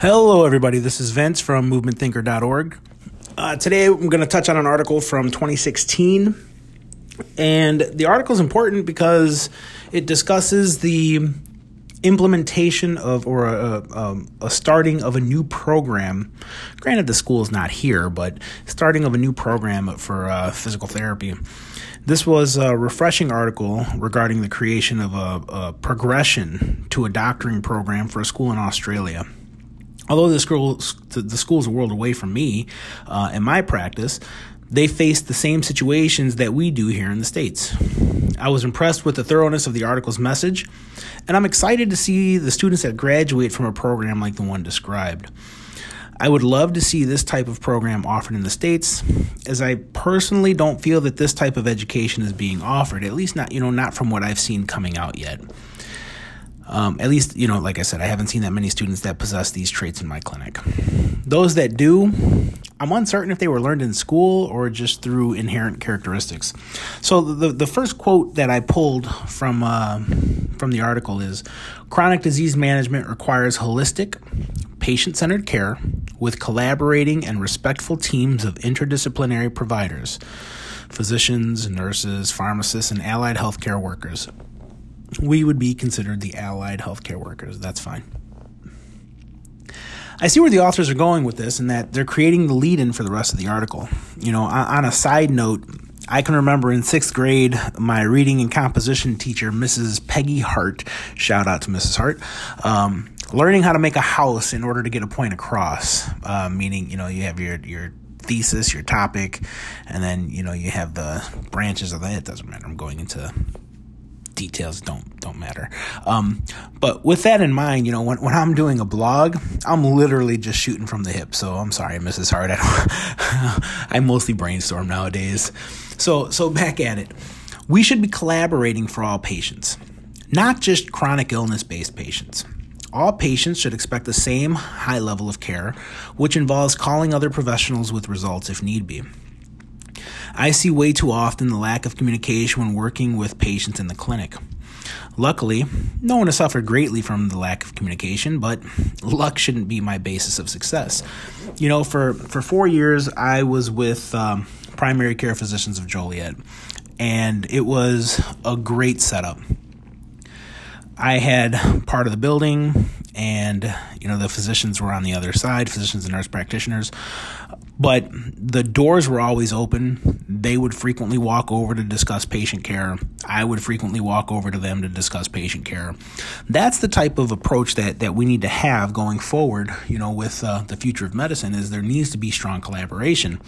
Hello, everybody. This is Vince from movementthinker.org. Uh, today, I'm going to touch on an article from 2016. And the article is important because it discusses the implementation of or a, a, a, starting of a new program. Granted, the school is not here, but starting of a new program for uh, physical therapy. This was a refreshing article regarding the creation of a, a progression to a doctoring program for a school in Australia although the school the school's a world away from me uh, in my practice they face the same situations that we do here in the states i was impressed with the thoroughness of the article's message and i'm excited to see the students that graduate from a program like the one described I would love to see this type of program offered in the States, as I personally don't feel that this type of education is being offered, at least not, you know, not from what I've seen coming out yet. Um, at least, you know, like I said, I haven't seen that many students that possess these traits in my clinic. Those that do, I'm uncertain if they were learned in school or just through inherent characteristics. So the the first quote that I pulled from uh, from the article is: "Chronic disease management requires holistic, patient-centered care with collaborating and respectful teams of interdisciplinary providers." Physicians, nurses, pharmacists, and allied healthcare workers we would be considered the allied healthcare workers. That's fine. I see where the authors are going with this and that they're creating the lead in for the rest of the article. You know, on a side note, I can remember in sixth grade, my reading and composition teacher, Mrs. Peggy Hart, shout out to Mrs. Hart, um, learning how to make a house in order to get a point across. Uh, meaning, you know, you have your, your thesis, your topic, and then, you know, you have the branches of that. It doesn't matter. I'm going into details don't don't matter. Um, but with that in mind, you know, when, when I'm doing a blog, I'm literally just shooting from the hip. So I'm sorry, Mrs. Hart. I, I mostly brainstorm nowadays. So so back at it. We should be collaborating for all patients, not just chronic illness based patients. All patients should expect the same high level of care, which involves calling other professionals with results if need be. I see way too often the lack of communication when working with patients in the clinic. Luckily, no one has suffered greatly from the lack of communication, but luck shouldn't be my basis of success. You know, for, for four years, I was with um, primary care physicians of Joliet, and it was a great setup. I had part of the building, and you know the physicians were on the other side, physicians and nurse practitioners but the doors were always open. They would frequently walk over to discuss patient care. I would frequently walk over to them to discuss patient care. That's the type of approach that, that we need to have going forward, you know, with uh, the future of medicine is there needs to be strong collaboration.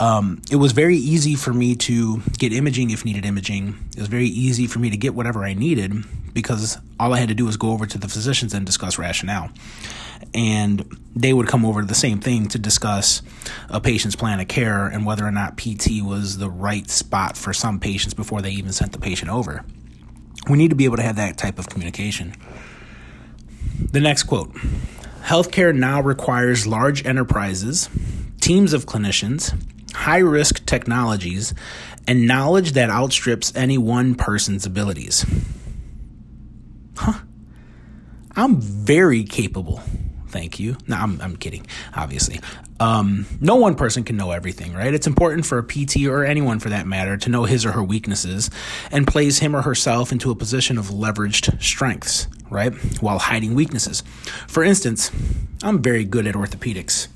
Um, it was very easy for me to get imaging if needed imaging. It was very easy for me to get whatever I needed because all I had to do was go over to the physicians and discuss rationale and they would come over to the same thing to discuss a patient's plan of care and whether or not PT was the right spot for some patients before they even sent the patient over. We need to be able to have that type of communication. The next quote Healthcare now requires large enterprises, teams of clinicians, high risk technologies, and knowledge that outstrips any one person's abilities. Huh. I'm very capable Thank you. No, I'm, I'm kidding, obviously. Um, no one person can know everything, right? It's important for a PT or anyone for that matter to know his or her weaknesses and place him or herself into a position of leveraged strengths, right? While hiding weaknesses. For instance, I'm very good at orthopedics.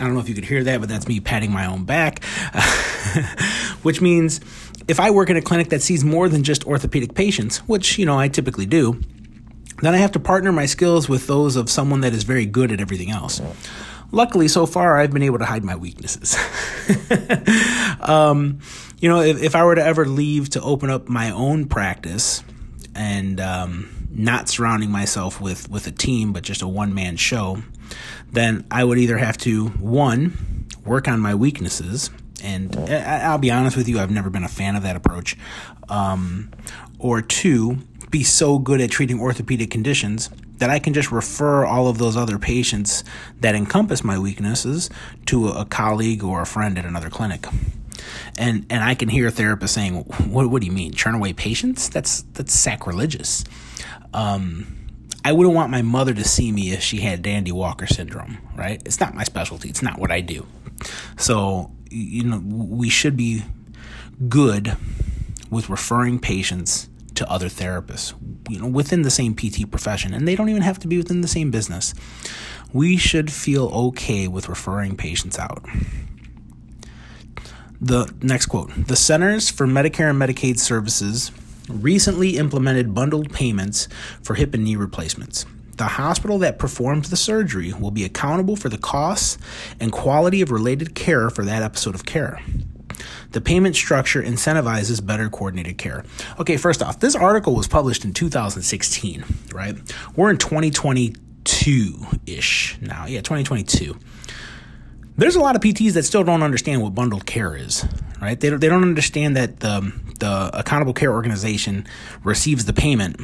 I don't know if you could hear that, but that's me patting my own back, which means if I work in a clinic that sees more than just orthopedic patients, which, you know, I typically do, then I have to partner my skills with those of someone that is very good at everything else. Luckily, so far, I've been able to hide my weaknesses. um, you know, if, if, I were to ever leave to open up my own practice and um, not surrounding myself with, with a team, but just a one man show, then I would either have to, one, work on my weaknesses. And I'll be honest with you, I've never been a fan of that approach. Um, or two, be so good at treating orthopedic conditions that I can just refer all of those other patients that encompass my weaknesses to a colleague or a friend at another clinic. And and I can hear a therapist saying, "What what do you mean? Turn away patients? That's that's sacrilegious." Um, I wouldn't want my mother to see me if she had Dandy Walker syndrome, right? It's not my specialty. It's not what I do. So, you know, we should be good with referring patients to other therapists, you know, within the same PT profession, and they don't even have to be within the same business. We should feel okay with referring patients out. The next quote The Centers for Medicare and Medicaid Services recently implemented bundled payments for hip and knee replacements. The hospital that performs the surgery will be accountable for the costs and quality of related care for that episode of care. The payment structure incentivizes better coordinated care. Okay, first off, this article was published in 2016, right? We're in 2022 ish now. Yeah, 2022 there's a lot of PTs that still don't understand what bundled care is, right? They don't, they don't understand that the, the accountable care organization receives the payment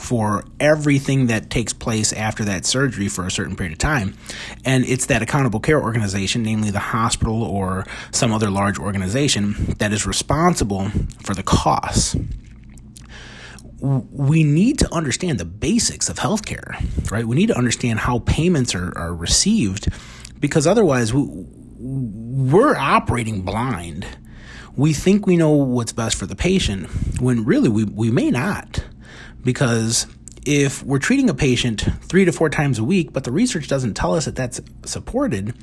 for everything that takes place after that surgery for a certain period of time. And it's that accountable care organization, namely the hospital or some other large organization, that is responsible for the costs we need to understand the basics of healthcare, right? We need to understand how payments are, are received because otherwise we're operating blind. We think we know what's best for the patient when really we, we may not. Because if we're treating a patient three to four times a week, but the research doesn't tell us that that's supported,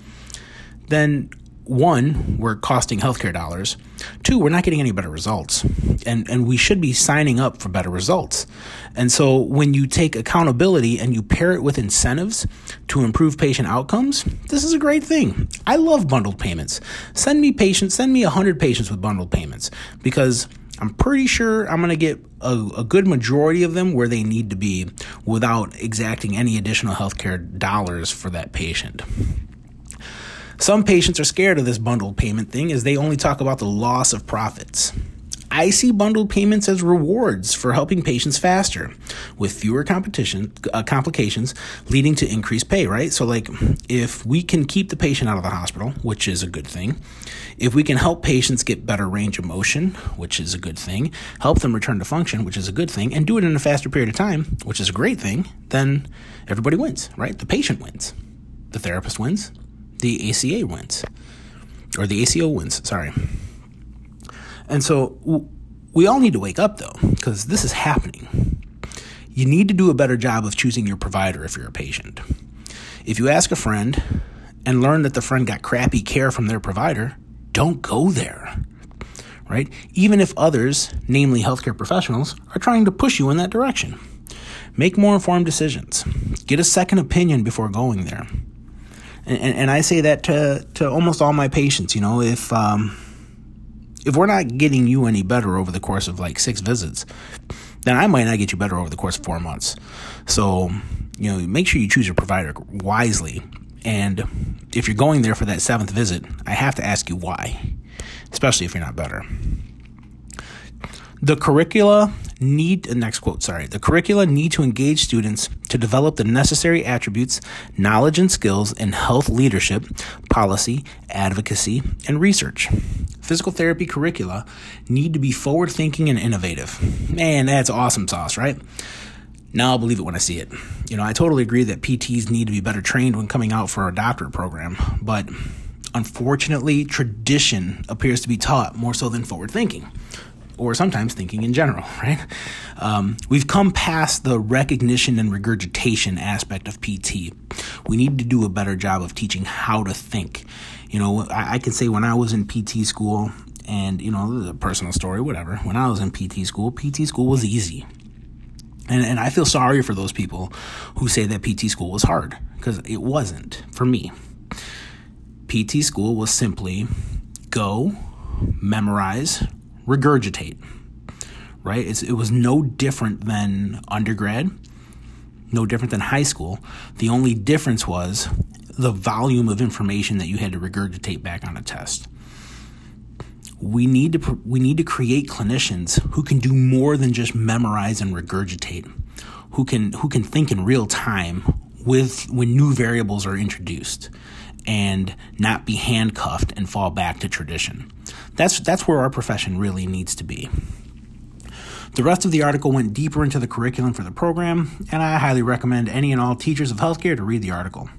then one, we're costing healthcare dollars. Two, we're not getting any better results. And and we should be signing up for better results. And so when you take accountability and you pair it with incentives to improve patient outcomes, this is a great thing. I love bundled payments. Send me patients, send me 100 patients with bundled payments because I'm pretty sure I'm going to get a, a, good majority of them where they need to be without exacting any additional healthcare dollars for that patient. Some patients are scared of this bundled payment thing as they only talk about the loss of profits. I see bundled payments as rewards for helping patients faster with fewer competition uh, complications leading to increased pay, right? So like if we can keep the patient out of the hospital, which is a good thing, if we can help patients get better range of motion, which is a good thing, help them return to function, which is a good thing, and do it in a faster period of time, which is a great thing, then everybody wins, right? The patient wins. The therapist wins, the ACA wins, or the ACO wins, sorry. And so we all need to wake up though, because this is happening. You need to do a better job of choosing your provider if you're a patient. If you ask a friend and learn that the friend got crappy care from their provider, don't go there. Right? Even if others, namely healthcare professionals, are trying to push you in that direction. Make more informed decisions. Get a second opinion before going there and, and I say that to to almost all my patients. You know, if um, if we're not getting you any better over the course of like six visits, then I might not get you better over the course of four months. So, you know, make sure you choose your provider wisely. And if you're going there for that seventh visit, I have to ask you why, especially if you're not better. The curricula need, uh, next quote, sorry, the curricula need to engage students to develop the necessary attributes, knowledge, and skills in health leadership, policy, advocacy, and research. Physical therapy curricula need to be forward thinking and innovative. Man, that's awesome sauce, right? Now I'll believe it when I see it. You know, I totally agree that PTs need to be better trained when coming out for a doctorate program, but unfortunately, tradition appears to be taught more so than forward thinking or sometimes thinking in general, right? Um, we've come past the recognition and regurgitation aspect of PT. We need to do a better job of teaching how to think. You know, I, I can say when I was in PT school, and you know, a personal story, whatever. When I was in PT school, PT school was easy. And, and I feel sorry for those people who say that PT school was hard because it wasn't for me. PT school was simply go, memorize, regurgitate, right? It's, it was no different than undergrad, no different than high school. The only difference was the volume of information that you had to regurgitate back on a test. We need to we need to create clinicians who can do more than just memorize and regurgitate, who can who can think in real time with when new variables are introduced and not be handcuffed and fall back to tradition. That's that's where our profession really needs to be. The rest of the article went deeper into the curriculum for the program, and I highly recommend any and all teachers of healthcare to read the article.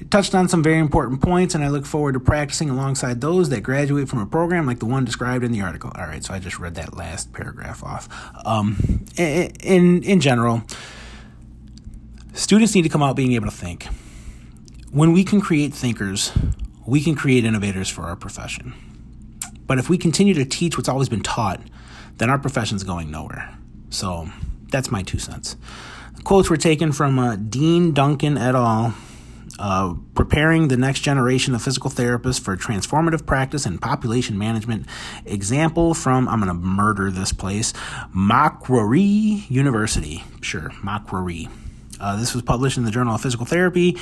It touched on some very important points, and I look forward to practicing alongside those that graduate from a program like the one described in the article. All right, so I just read that last paragraph off. Um, in in general, students need to come out being able to think. When we can create thinkers, we can create innovators for our profession. But if we continue to teach what's always been taught, then our profession's going nowhere. So that's my two cents. Quotes were taken from uh, Dean Duncan et al uh, preparing the next generation of physical therapists for transformative practice and population management. Example from, I'm going to murder this place, Macquarie University. Sure, Macquarie. Uh, this was published in the Journal of Physical Therapy,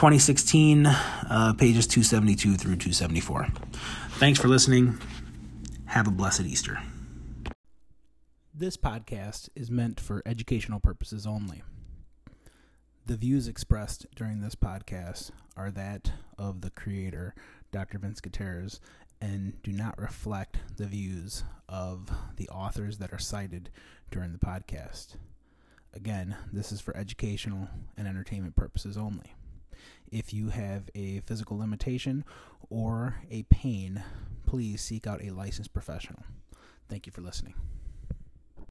2016, uh, pages 272 through 274. Thanks for listening. Have a blessed Easter. This podcast is meant for educational purposes only. The views expressed during this podcast are that of the creator, Dr. Vince Gutierrez, and do not reflect the views of the authors that are cited during the podcast. Again, this is for educational and entertainment purposes only. If you have a physical limitation or a pain, please seek out a licensed professional. Thank you for listening.